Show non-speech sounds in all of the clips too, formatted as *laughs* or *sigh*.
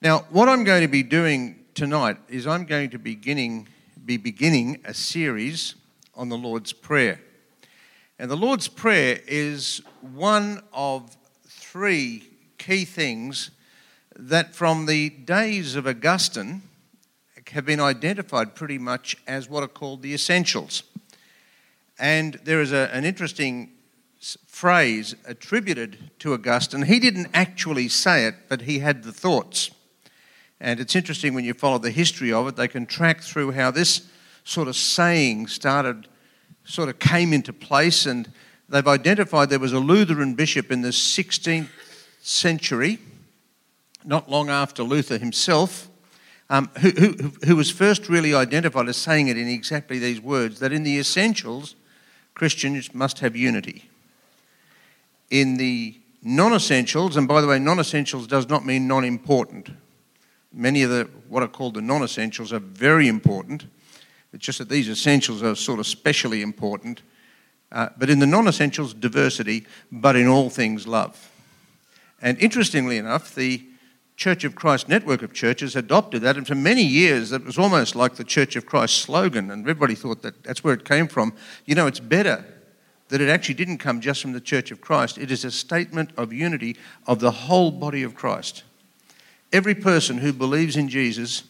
Now, what I'm going to be doing tonight is I'm going to beginning, be beginning a series on the Lord's Prayer. And the Lord's Prayer is one of three key things that from the days of Augustine have been identified pretty much as what are called the essentials. And there is a, an interesting phrase attributed to Augustine. He didn't actually say it, but he had the thoughts. And it's interesting when you follow the history of it, they can track through how this sort of saying started, sort of came into place. And they've identified there was a Lutheran bishop in the 16th century, not long after Luther himself, um, who, who, who was first really identified as saying it in exactly these words that in the essentials, Christians must have unity. In the non essentials, and by the way, non essentials does not mean non important Many of the what are called the non-essentials are very important. It's just that these essentials are sort of specially important. Uh, but in the non-essentials, diversity, but in all things, love. And interestingly enough, the Church of Christ network of churches adopted that, and for many years it was almost like the Church of Christ slogan, and everybody thought that that's where it came from. You know, it's better that it actually didn't come just from the Church of Christ. It is a statement of unity of the whole body of Christ. Every person who believes in Jesus,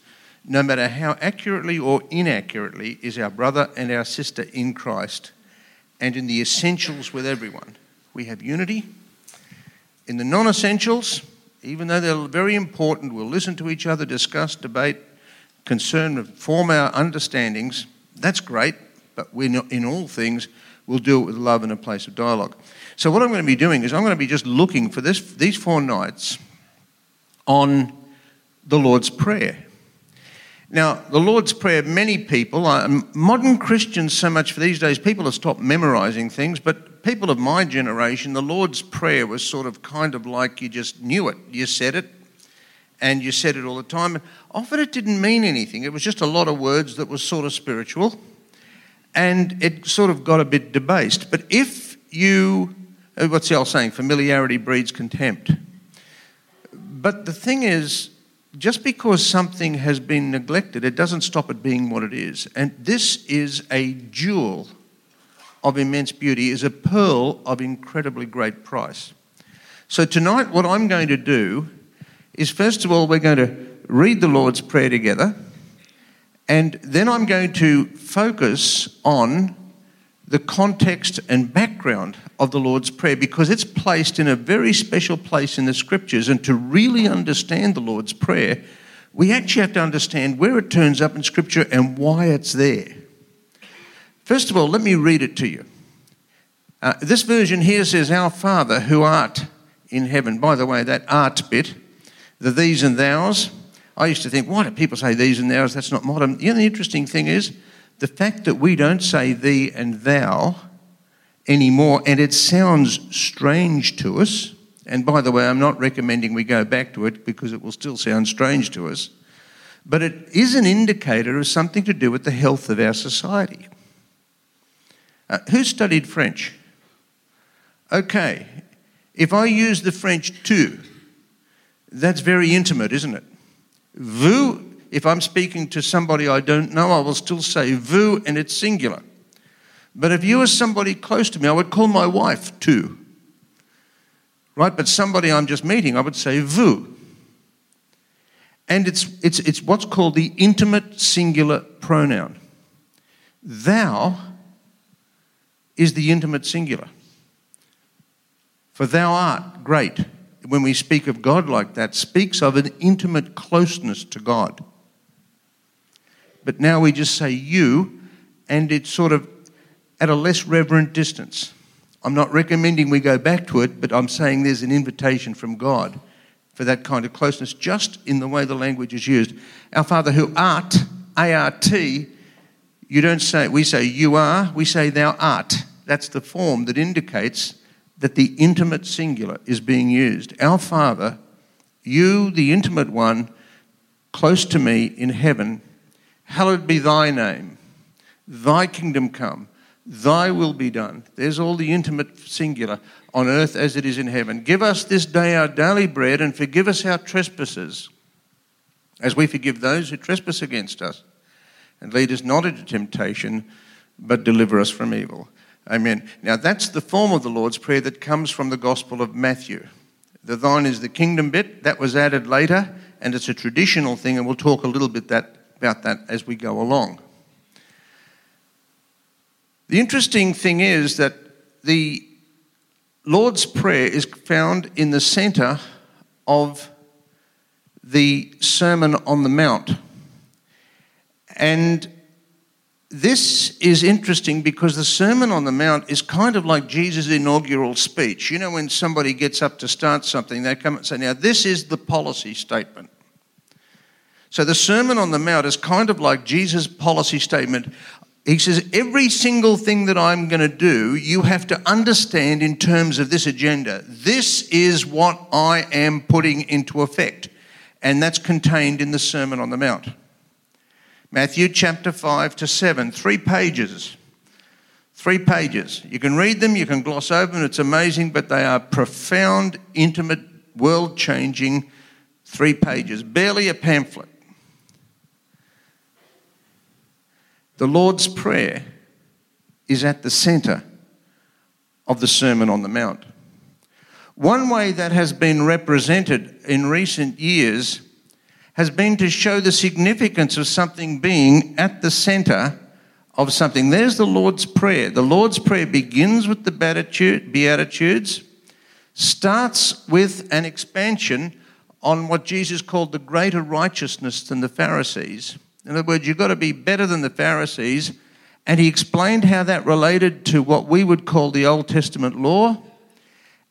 no matter how accurately or inaccurately, is our brother and our sister in Christ and in the essentials with everyone. We have unity. In the non essentials, even though they're very important, we'll listen to each other, discuss, debate, concern, form our understandings. That's great, but we're not, in all things, we'll do it with love and a place of dialogue. So, what I'm going to be doing is I'm going to be just looking for this, these four nights on the Lord's Prayer. Now, the Lord's Prayer, many people, uh, modern Christians so much for these days, people have stopped memorizing things, but people of my generation, the Lord's Prayer was sort of kind of like you just knew it. You said it, and you said it all the time. And often it didn't mean anything, it was just a lot of words that was sort of spiritual, and it sort of got a bit debased. But if you, uh, what's the old saying? Familiarity breeds contempt. But the thing is, just because something has been neglected, it doesn't stop it being what it is. And this is a jewel of immense beauty, is a pearl of incredibly great price. So tonight, what I'm going to do is first of all, we're going to read the Lord's Prayer together, and then I'm going to focus on the context and background of the Lord's Prayer because it's placed in a very special place in the scriptures. And to really understand the Lord's Prayer, we actually have to understand where it turns up in scripture and why it's there. First of all, let me read it to you. Uh, this version here says, Our Father who art in heaven. By the way, that art bit, the these and thous, I used to think, why do people say these and thous? That's not modern. You know, the interesting thing is, the fact that we don't say thee and thou anymore, and it sounds strange to us, and by the way, I'm not recommending we go back to it because it will still sound strange to us, but it is an indicator of something to do with the health of our society. Uh, who studied French? Okay, if I use the French tu, that's very intimate, isn't it? Vous if I'm speaking to somebody I don't know, I will still say vous and it's singular. But if you are somebody close to me, I would call my wife tu. Right? But somebody I'm just meeting, I would say vous. And it's, it's, it's what's called the intimate singular pronoun. Thou is the intimate singular. For thou art great. When we speak of God like that, speaks of an intimate closeness to God but now we just say you, and it's sort of at a less reverent distance. I'm not recommending we go back to it, but I'm saying there's an invitation from God for that kind of closeness, just in the way the language is used. Our Father who art, A R T, you don't say, we say you are, we say thou art. That's the form that indicates that the intimate singular is being used. Our Father, you, the intimate one, close to me in heaven, Hallowed be thy name. Thy kingdom come. Thy will be done. There's all the intimate singular on earth as it is in heaven. Give us this day our daily bread and forgive us our trespasses. as we forgive those who trespass against us. And lead us not into temptation, but deliver us from evil. Amen. Now, that's the form of the Lord's Prayer that comes from the Gospel of Matthew. The thine is the kingdom bit, that was added later, and it's a traditional thing, and we'll talk a little bit that, about that as we go along. The interesting thing is that the Lord's Prayer is found in the center of the Sermon on the Mount. And this is interesting because the Sermon on the Mount is kind of like Jesus' inaugural speech. You know, when somebody gets up to start something, they come and say, Now, this is the policy statement. So the Sermon on the Mount is kind of like Jesus' policy statement. He says, Every single thing that I'm going to do, you have to understand in terms of this agenda. This is what I am putting into effect. And that's contained in the Sermon on the Mount. Matthew chapter 5 to 7, three pages. Three pages. You can read them, you can gloss over them, it's amazing, but they are profound, intimate, world changing three pages. Barely a pamphlet. The Lord's Prayer is at the center of the Sermon on the Mount. One way that has been represented in recent years has been to show the significance of something being at the center of something. There's the Lord's Prayer. The Lord's Prayer begins with the Beatitudes, starts with an expansion on what Jesus called the greater righteousness than the Pharisees. In other words, you've got to be better than the Pharisees. And he explained how that related to what we would call the Old Testament law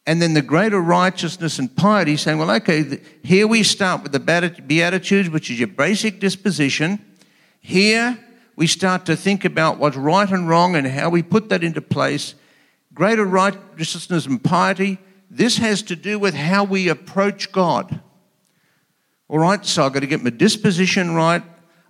and then the greater righteousness and piety, saying, well, okay, here we start with the Beatitudes, which is your basic disposition. Here we start to think about what's right and wrong and how we put that into place. Greater righteousness and piety, this has to do with how we approach God. All right, so I've got to get my disposition right.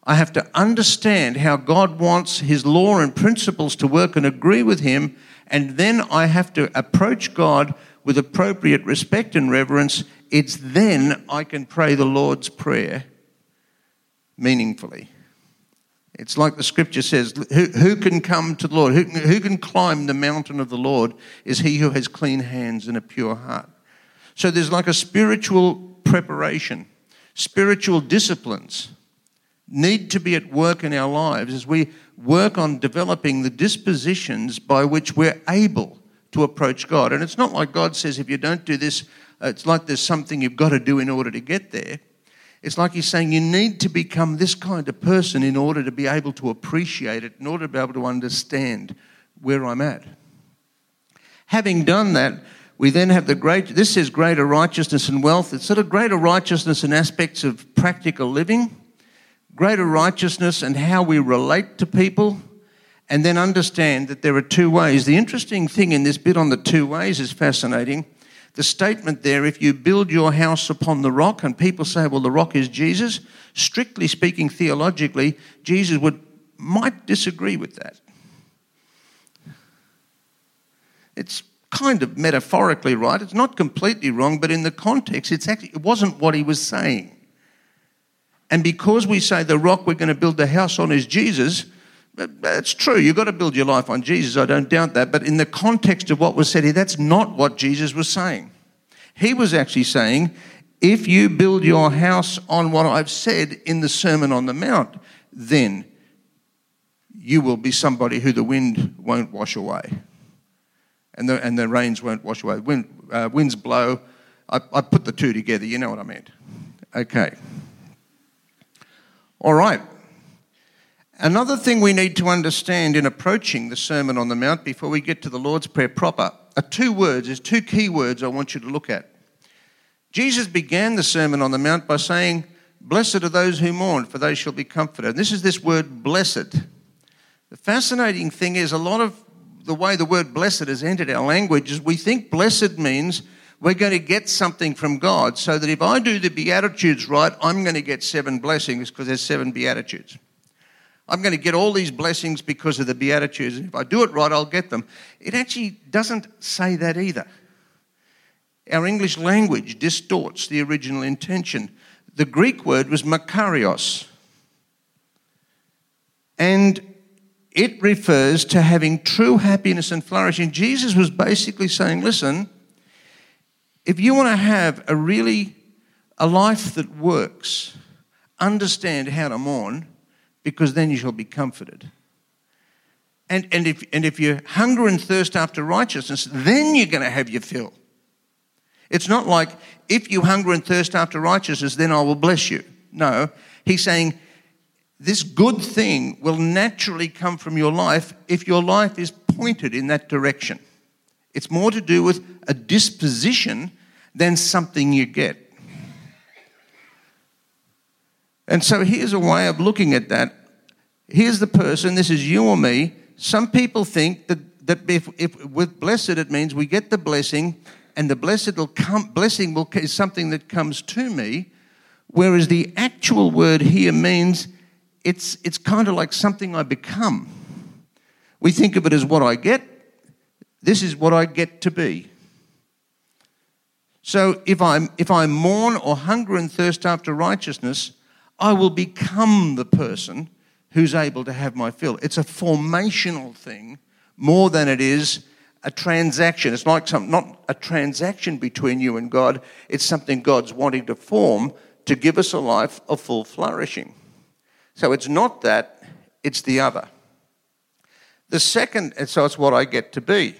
I have to understand how God wants His law and principles to work and agree with Him. And then I have to approach God with appropriate respect and reverence, it's then I can pray the Lord's Prayer meaningfully. It's like the scripture says who, who can come to the Lord? Who, who can climb the mountain of the Lord is he who has clean hands and a pure heart. So there's like a spiritual preparation, spiritual disciplines need to be at work in our lives as we work on developing the dispositions by which we're able to approach God. And it's not like God says, if you don't do this, uh, it's like there's something you've got to do in order to get there. It's like He's saying you need to become this kind of person in order to be able to appreciate it, in order to be able to understand where I'm at. Having done that, we then have the great, this is greater righteousness and wealth. It's sort of greater righteousness in aspects of practical living, greater righteousness and how we relate to people, and then understand that there are two ways. The interesting thing in this bit on the two ways is fascinating. The statement there, if you build your house upon the rock, and people say, well, the rock is Jesus, strictly speaking, theologically, Jesus would might disagree with that. It's kind of metaphorically right. It's not completely wrong, but in the context, it's actually, it wasn't what he was saying. And because we say the rock we're going to build the house on is Jesus, that's true, you've got to build your life on Jesus, I don't doubt that. But in the context of what was said here, that's not what Jesus was saying. He was actually saying, if you build your house on what I've said in the Sermon on the Mount, then you will be somebody who the wind won't wash away. And the, and the rains won't wash away. Wind, uh, winds blow. I, I put the two together, you know what I meant. Okay. All right. Another thing we need to understand in approaching the Sermon on the Mount before we get to the Lord's Prayer proper are two words. There's two key words I want you to look at. Jesus began the Sermon on the Mount by saying, Blessed are those who mourn, for they shall be comforted. And this is this word blessed. The fascinating thing is a lot of the way the word blessed has entered our language is we think blessed means we're going to get something from God so that if I do the Beatitudes right, I'm going to get seven blessings because there's seven Beatitudes. I'm going to get all these blessings because of the Beatitudes. And if I do it right, I'll get them. It actually doesn't say that either. Our English language distorts the original intention. the Greek word was makarios. And it refers to having true happiness and flourishing. Jesus was basically saying, listen, if you want to have a really a life that works, understand how to mourn, because then you shall be comforted. And, and, if, and if you hunger and thirst after righteousness, then you're going to have your fill. It's not like, if you hunger and thirst after righteousness, then I will bless you. No, he's saying, this good thing will naturally come from your life if your life is pointed in that direction. It's more to do with a disposition than something you get. And so here's a way of looking at that. Here's the person, this is you or me. Some people think that, that if, if with blessed it means we get the blessing and the blessed will come, blessing will, is something that comes to me, whereas the actual word here means it's, it's kind of like something I become. We think of it as what I get. This is what I get to be. So if, I'm, if I mourn or hunger and thirst after righteousness, I will become the person who's able to have my fill. It's a formational thing more than it is a transaction. It's like some, not a transaction between you and God, it's something God's wanting to form to give us a life of full flourishing. So it's not that, it's the other. The second, so it's what I get to be.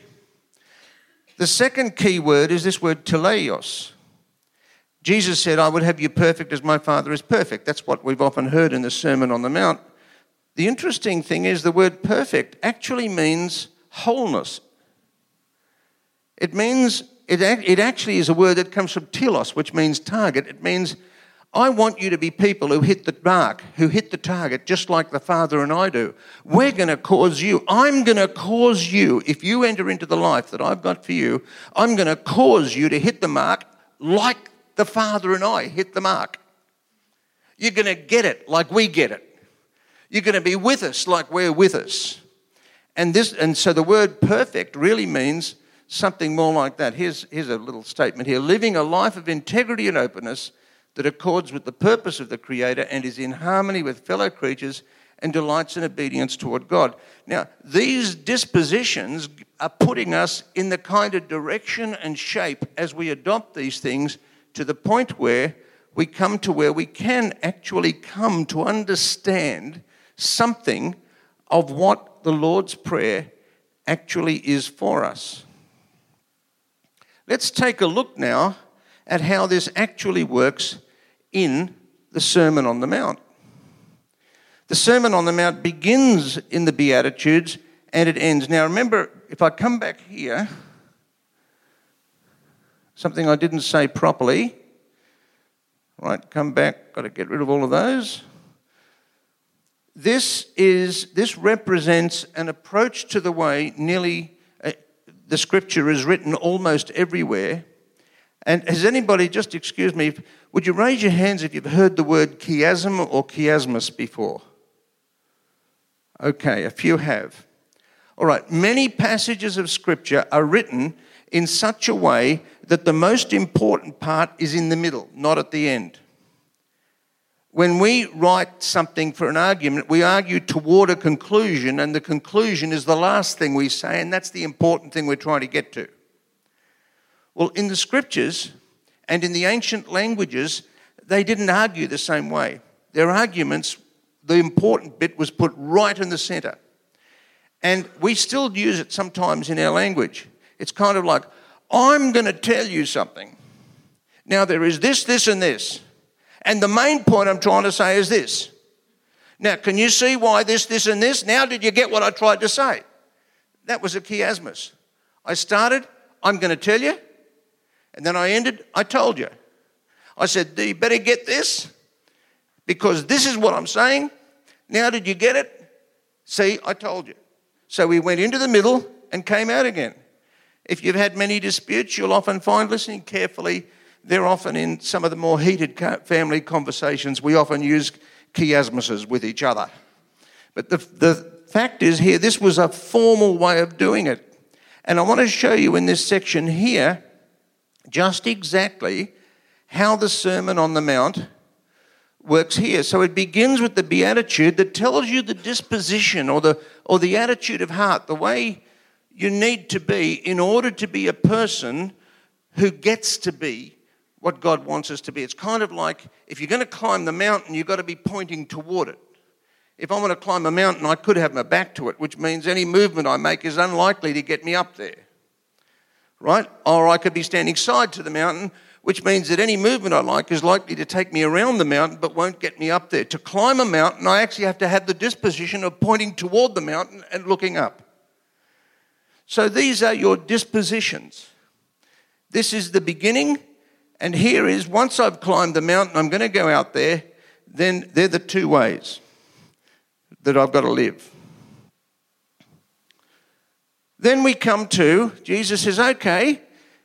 The second key word is this word teleios. Jesus said, I would have you perfect as my Father is perfect. That's what we've often heard in the Sermon on the Mount. The interesting thing is the word perfect actually means wholeness. It means, it, it actually is a word that comes from telos, which means target. It means I want you to be people who hit the mark, who hit the target, just like the Father and I do. We're going to cause you, I'm going to cause you, if you enter into the life that I've got for you, I'm going to cause you to hit the mark like the Father and I hit the mark. You're going to get it like we get it. You're going to be with us like we're with us. And, this, and so the word perfect really means something more like that. Here's, here's a little statement here living a life of integrity and openness that accords with the purpose of the Creator and is in harmony with fellow creatures and delights in obedience toward God. Now, these dispositions are putting us in the kind of direction and shape as we adopt these things to the point where we come to where we can actually come to understand something of what the Lord's Prayer actually is for us. Let's take a look now at how this actually works in the Sermon on the Mount. The Sermon on the Mount begins in the Beatitudes and it ends. Now, remember, if I come back here, something I didn't say properly. Right, come back, got to get rid of all of those. This is this represents an approach to the way nearly uh, the scripture is written almost everywhere and has anybody, just excuse me, would you raise your hands if you've heard the word chiasm or chiasmus before? Okay, a few have. All right, many passages of Scripture are written in such a way that the most important part is in the middle, not at the end. When we write something for an argument, we argue toward a conclusion, and the conclusion is the last thing we say, and that's the important thing we're trying to get to. Well, in the scriptures and in the ancient languages, they didn't argue the same way. Their arguments, the important bit was put right in the center. And we still use it sometimes in our language. It's kind of like, I'm going to tell you something. Now, there is this, this, and this. And the main point I'm trying to say is this. Now, can you see why this, this, and this? Now, did you get what I tried to say? That was a chiasmus. I started, I'm going to tell you, and then I ended, I told you. I said, You better get this because this is what I'm saying. Now, did you get it? See, I told you. So we went into the middle and came out again. If you've had many disputes, you'll often find, listening carefully, they're often in some of the more heated family conversations, we often use chiasmuses with each other. But the, the fact is, here, this was a formal way of doing it. And I want to show you in this section here just exactly how the Sermon on the Mount works here. So it begins with the beatitude that tells you the disposition or the, or the attitude of heart, the way you need to be in order to be a person who gets to be what God wants us to be. It's kind of like if you're going to climb the mountain, you've got to be pointing toward it. If I want to climb a mountain, I could have my back to it, which means any movement I make is unlikely to get me up there. Right? Or I could be standing side to the mountain, which means that any movement I like is likely to take me around the mountain but won't get me up there. To climb a mountain, I actually have to have the disposition of pointing toward the mountain and looking up. So these are your dispositions. This is the beginning, and here is once I've climbed the mountain, I'm going to go out there, then they're the two ways that I've got to live. Then we come to Jesus says, okay,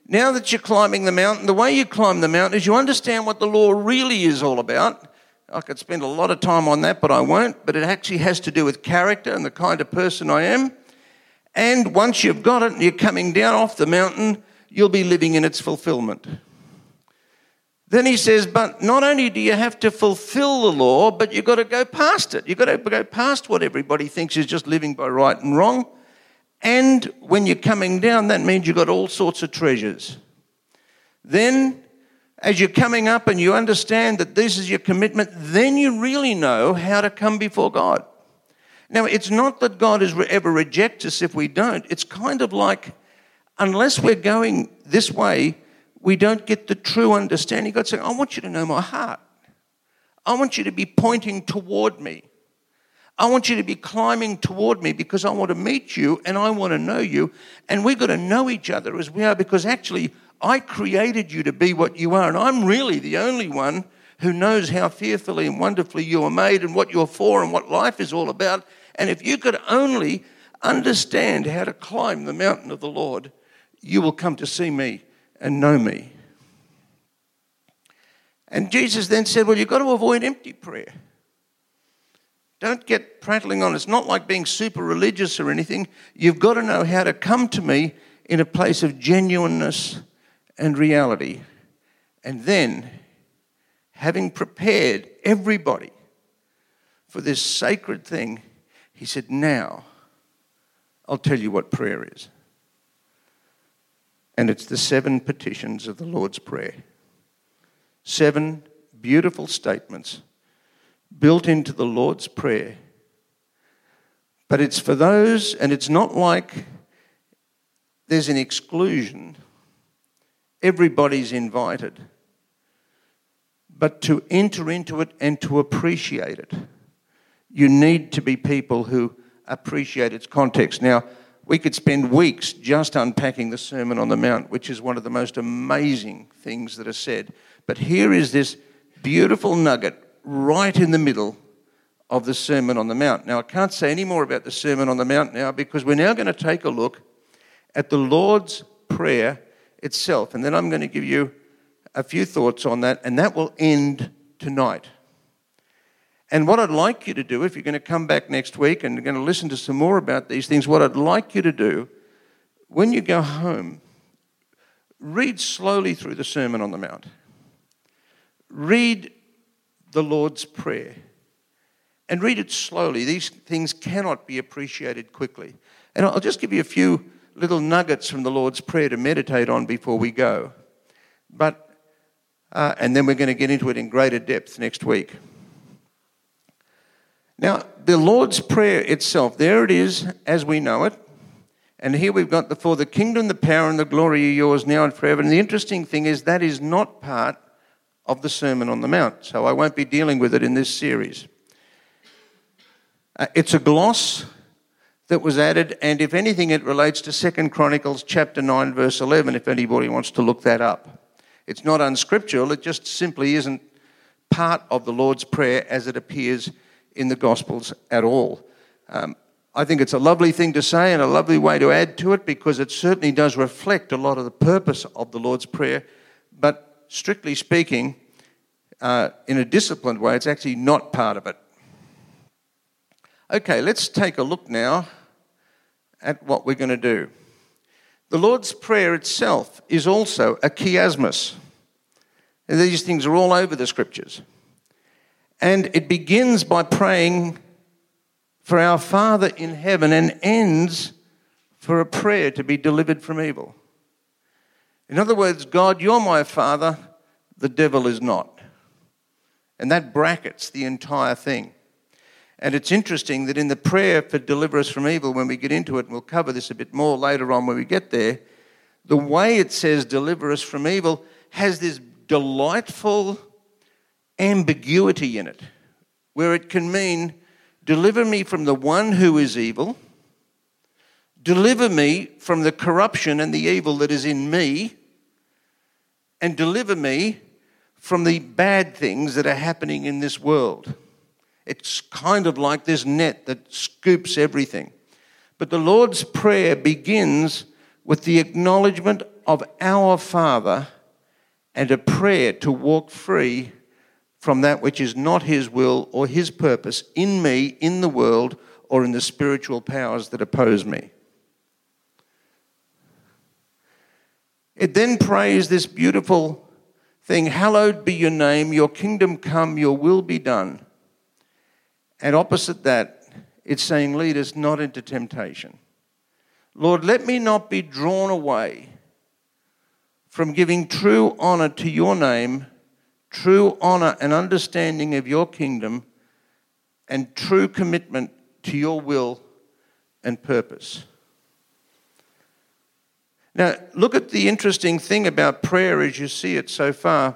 now that you're climbing the mountain, the way you climb the mountain is you understand what the law really is all about. I could spend a lot of time on that, but I won't. But it actually has to do with character and the kind of person I am. And once you've got it and you're coming down off the mountain, you'll be living in its fulfillment. Then he says, but not only do you have to fulfill the law, but you've got to go past it. You've got to go past what everybody thinks is just living by right and wrong. And when you're coming down, that means you've got all sorts of treasures. Then, as you're coming up and you understand that this is your commitment, then you really know how to come before God. Now, it's not that God is ever rejects us if we don't. It's kind of like, unless we're going this way, we don't get the true understanding. God's saying, I want you to know my heart. I want you to be pointing toward me. I want you to be climbing toward me because I want to meet you and I want to know you. And we've got to know each other as we are because actually I created you to be what you are. And I'm really the only one who knows how fearfully and wonderfully you are made and what you're for and what life is all about. And if you could only understand how to climb the mountain of the Lord, you will come to see me and know me. And Jesus then said, Well, you've got to avoid empty prayer. Don't get prattling on. It's not like being super religious or anything. You've got to know how to come to me in a place of genuineness and reality. And then, having prepared everybody for this sacred thing, he said, Now I'll tell you what prayer is. And it's the seven petitions of the Lord's Prayer. Seven beautiful statements built into the Lord's Prayer. But it's for those, and it's not like there's an exclusion. Everybody's invited. But to enter into it and to appreciate it, you need to be people who appreciate its context. Now, we could spend weeks just unpacking the Sermon on the Mount, which is one of the most amazing things that are said. But here is this beautiful nugget right in the middle of the Sermon on the Mount. Now, I can't say any more about the Sermon on the Mount now because we're now going to take a look at the Lord's Prayer itself. And then I'm going to give you a few thoughts on that, and that will end tonight. And what I'd like you to do, if you're going to come back next week and you're going to listen to some more about these things, what I'd like you to do when you go home, read slowly through the Sermon on the Mount. Read the Lord's Prayer and read it slowly. These things cannot be appreciated quickly. And I'll just give you a few little nuggets from the Lord's Prayer to meditate on before we go. But, uh, and then we're going to get into it in greater depth next week. Now, the Lord's Prayer itself, there it is as we know it. And here we've got the for the kingdom, the power, and the glory are yours now and forever. And the interesting thing is that is not part of the Sermon on the Mount, so I won't be dealing with it in this series. Uh, it's a gloss that was added, and if anything, it relates to Second Chronicles chapter 9, verse 11, if anybody wants to look that up. It's not unscriptural, it just simply isn't part of the Lord's Prayer as it appears in the Gospels at all. Um, I think it's a lovely thing to say and a lovely way to add to it because it certainly does reflect a lot of the purpose of the Lord's Prayer, but strictly speaking, uh, in a disciplined way, it's actually not part of it. Okay, let's take a look now at what we're going to do. The Lord's Prayer itself is also a chiasmus. And these things are all over the scriptures. And it begins by praying for our Father in heaven and ends for a prayer to be delivered from evil. In other words, God, you're my Father, the devil is not. And that brackets the entire thing. And it's interesting that in the prayer for deliver us from evil, when we get into it, and we'll cover this a bit more later on when we get there, the way it says deliver us from evil has this delightful ambiguity in it, where it can mean deliver me from the one who is evil, deliver me from the corruption and the evil that is in me, and deliver me from the bad things that are happening in this world. It's kind of like this net that scoops everything. But the Lord's Prayer begins with the acknowledgement of our Father and a prayer to walk free from that which is not His will or His purpose in me, in the world, or in the spiritual powers that oppose me. It then prays this beautiful thing Hallowed be your name, your kingdom come, your will be done and opposite that, it's saying, Lead us not into temptation. Lord, let me not be drawn away from giving true honor to your name, true honor and understanding of your kingdom, and true commitment to your will and purpose. Now, look at the interesting thing about prayer as you see it so far.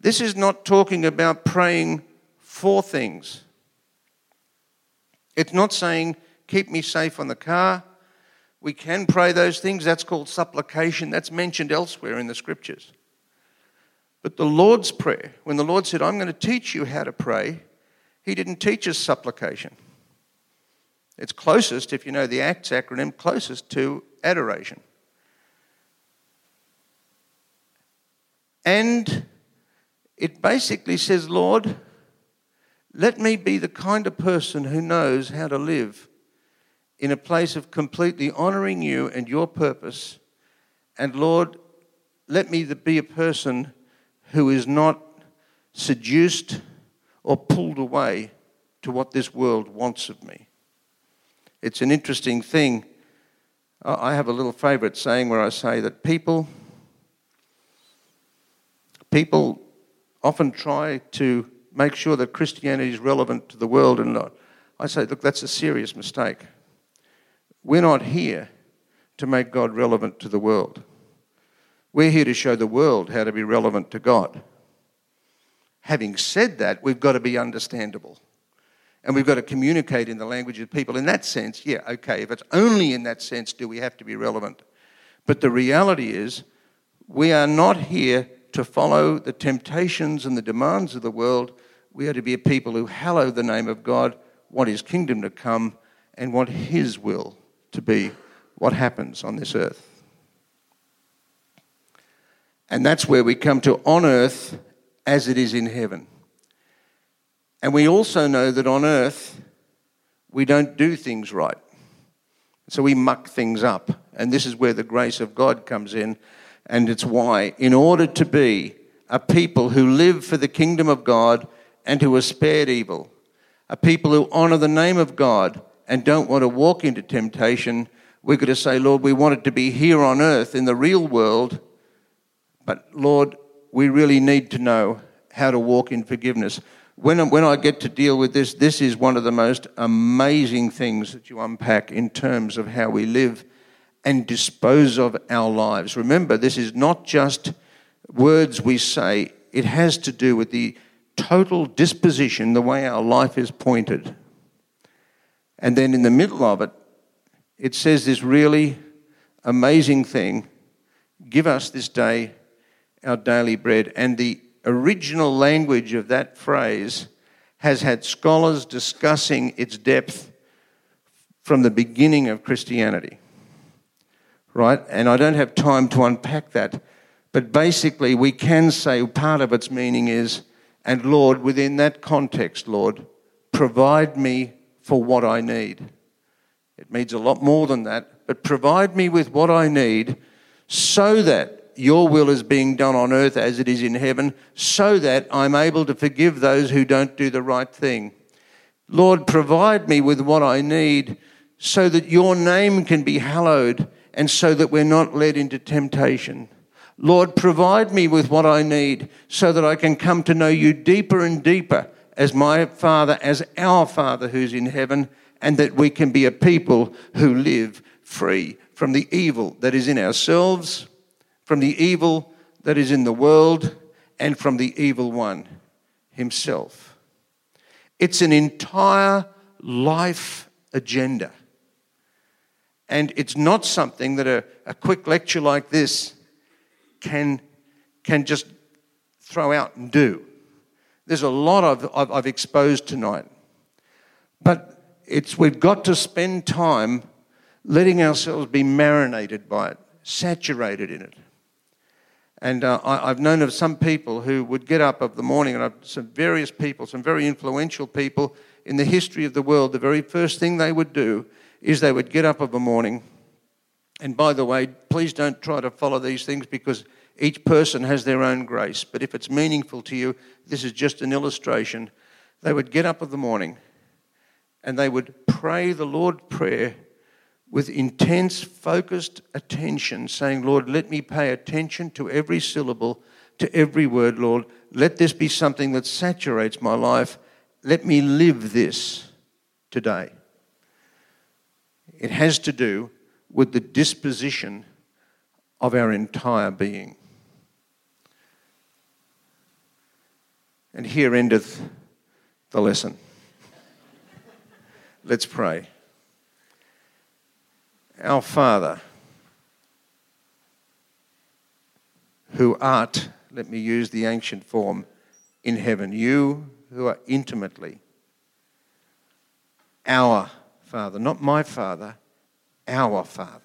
This is not talking about praying for things. It's not saying, keep me safe on the car. We can pray those things. That's called supplication. That's mentioned elsewhere in the scriptures. But the Lord's Prayer, when the Lord said, I'm going to teach you how to pray, He didn't teach us supplication. It's closest, if you know the ACTS acronym, closest to adoration. And it basically says, Lord, let me be the kind of person who knows how to live in a place of completely honoring you and your purpose. And Lord, let me be a person who is not seduced or pulled away to what this world wants of me. It's an interesting thing. I have a little favorite saying where I say that people people often try to make sure that Christianity is relevant to the world and not. I say, look, that's a serious mistake. We're not here to make God relevant to the world. We're here to show the world how to be relevant to God. Having said that, we've got to be understandable. And we've got to communicate in the language of people. In that sense, yeah, okay, if it's only in that sense do we have to be relevant. But the reality is, we are not here to follow the temptations and the demands of the world. We are to be a people who hallow the name of God, want His kingdom to come, and want His will to be what happens on this earth. And that's where we come to on earth as it is in heaven. And we also know that on earth we don't do things right. So we muck things up. And this is where the grace of God comes in and it's why, in order to be a people who live for the kingdom of God and who are spared evil, a people who honor the name of God and don't want to walk into temptation, We're going to say, Lord, we want it to be here on earth in the real world, but Lord, we really need to know how to walk in forgiveness. When, when I get to deal with this, this is one of the most amazing things that you unpack in terms of how we live and dispose of our lives. Remember, this is not just words we say, it has to do with the total disposition, the way our life is pointed. And then in the middle of it, it says this really amazing thing give us this day our daily bread. And the original language of that phrase has had scholars discussing its depth from the beginning of Christianity right? And I don't have time to unpack that. But basically, we can say part of its meaning is, and Lord, within that context, Lord, provide me for what I need. It means a lot more than that, but provide me with what I need so that your will is being done on earth as it is in heaven, so that I'm able to forgive those who don't do the right thing. Lord, provide me with what I need so that your name can be hallowed and so that we're not led into temptation. Lord, provide me with what I need so that I can come to know you deeper and deeper as my Father, as our Father who's in heaven, and that we can be a people who live free from the evil that is in ourselves, from the evil that is in the world, and from the evil one himself. It's an entire life agenda. And it's not something that a, a quick lecture like this can, can just throw out and do. There's a lot I've, I've exposed tonight. But it's, we've got to spend time letting ourselves be marinated by it, saturated in it. And uh, I, have known of some people who would get up of the morning, and I've, some various people, some very influential people in the history of the world, the very first thing they would do is they would get up of a morning. And by the way, please don't try to follow these things because each person has their own grace. But if it's meaningful to you, this is just an illustration. They would get up of the morning and they would pray the Lord prayer with intense, focused attention, saying, Lord, let me pay attention to every syllable, to every word, Lord. Let this be something that saturates my life. Let me live this today. It has to do with the disposition of our entire being. And here endeth the lesson. *laughs* Let's pray. Our Father, who art, let me use the ancient form, in heaven, you who are intimately our Father, not my Father, our Father,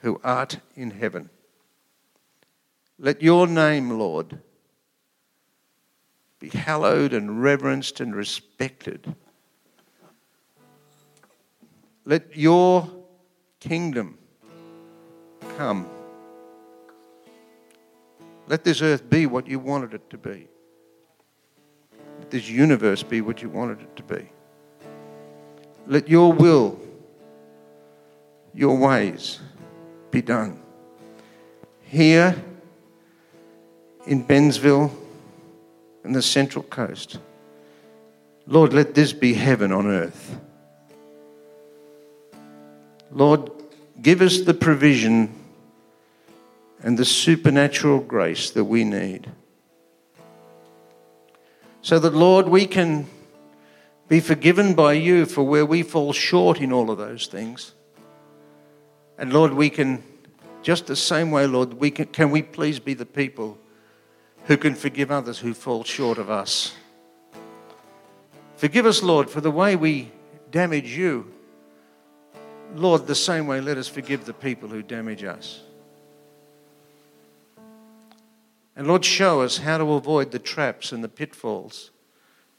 who art in heaven. Let your name, Lord, be hallowed and reverenced and respected. Let your kingdom come. Let this earth be what you wanted it to be. Let this universe be what you wanted it to be. Let your will, your ways be done. Here in Bensville and the Central Coast. Lord, let this be heaven on earth. Lord, give us the provision and the supernatural grace that we need. So that, Lord, we can be forgiven by you for where we fall short in all of those things. And Lord, we can, just the same way, Lord, we can, can we please be the people who can forgive others who fall short of us? Forgive us, Lord, for the way we damage you. Lord, the same way, let us forgive the people who damage us. And Lord, show us how to avoid the traps and the pitfalls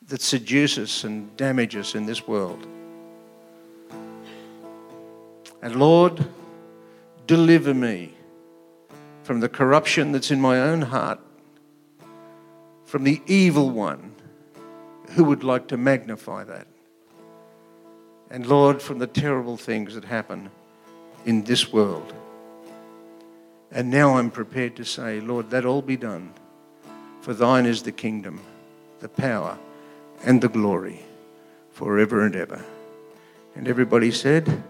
that seduce us and damage us in this world. And Lord, deliver me from the corruption that's in my own heart, from the evil one who would like to magnify that. And Lord, from the terrible things that happen in this world. And now I'm prepared to say, Lord, that all be done, for thine is the kingdom, the power, and the glory forever and ever. And everybody said,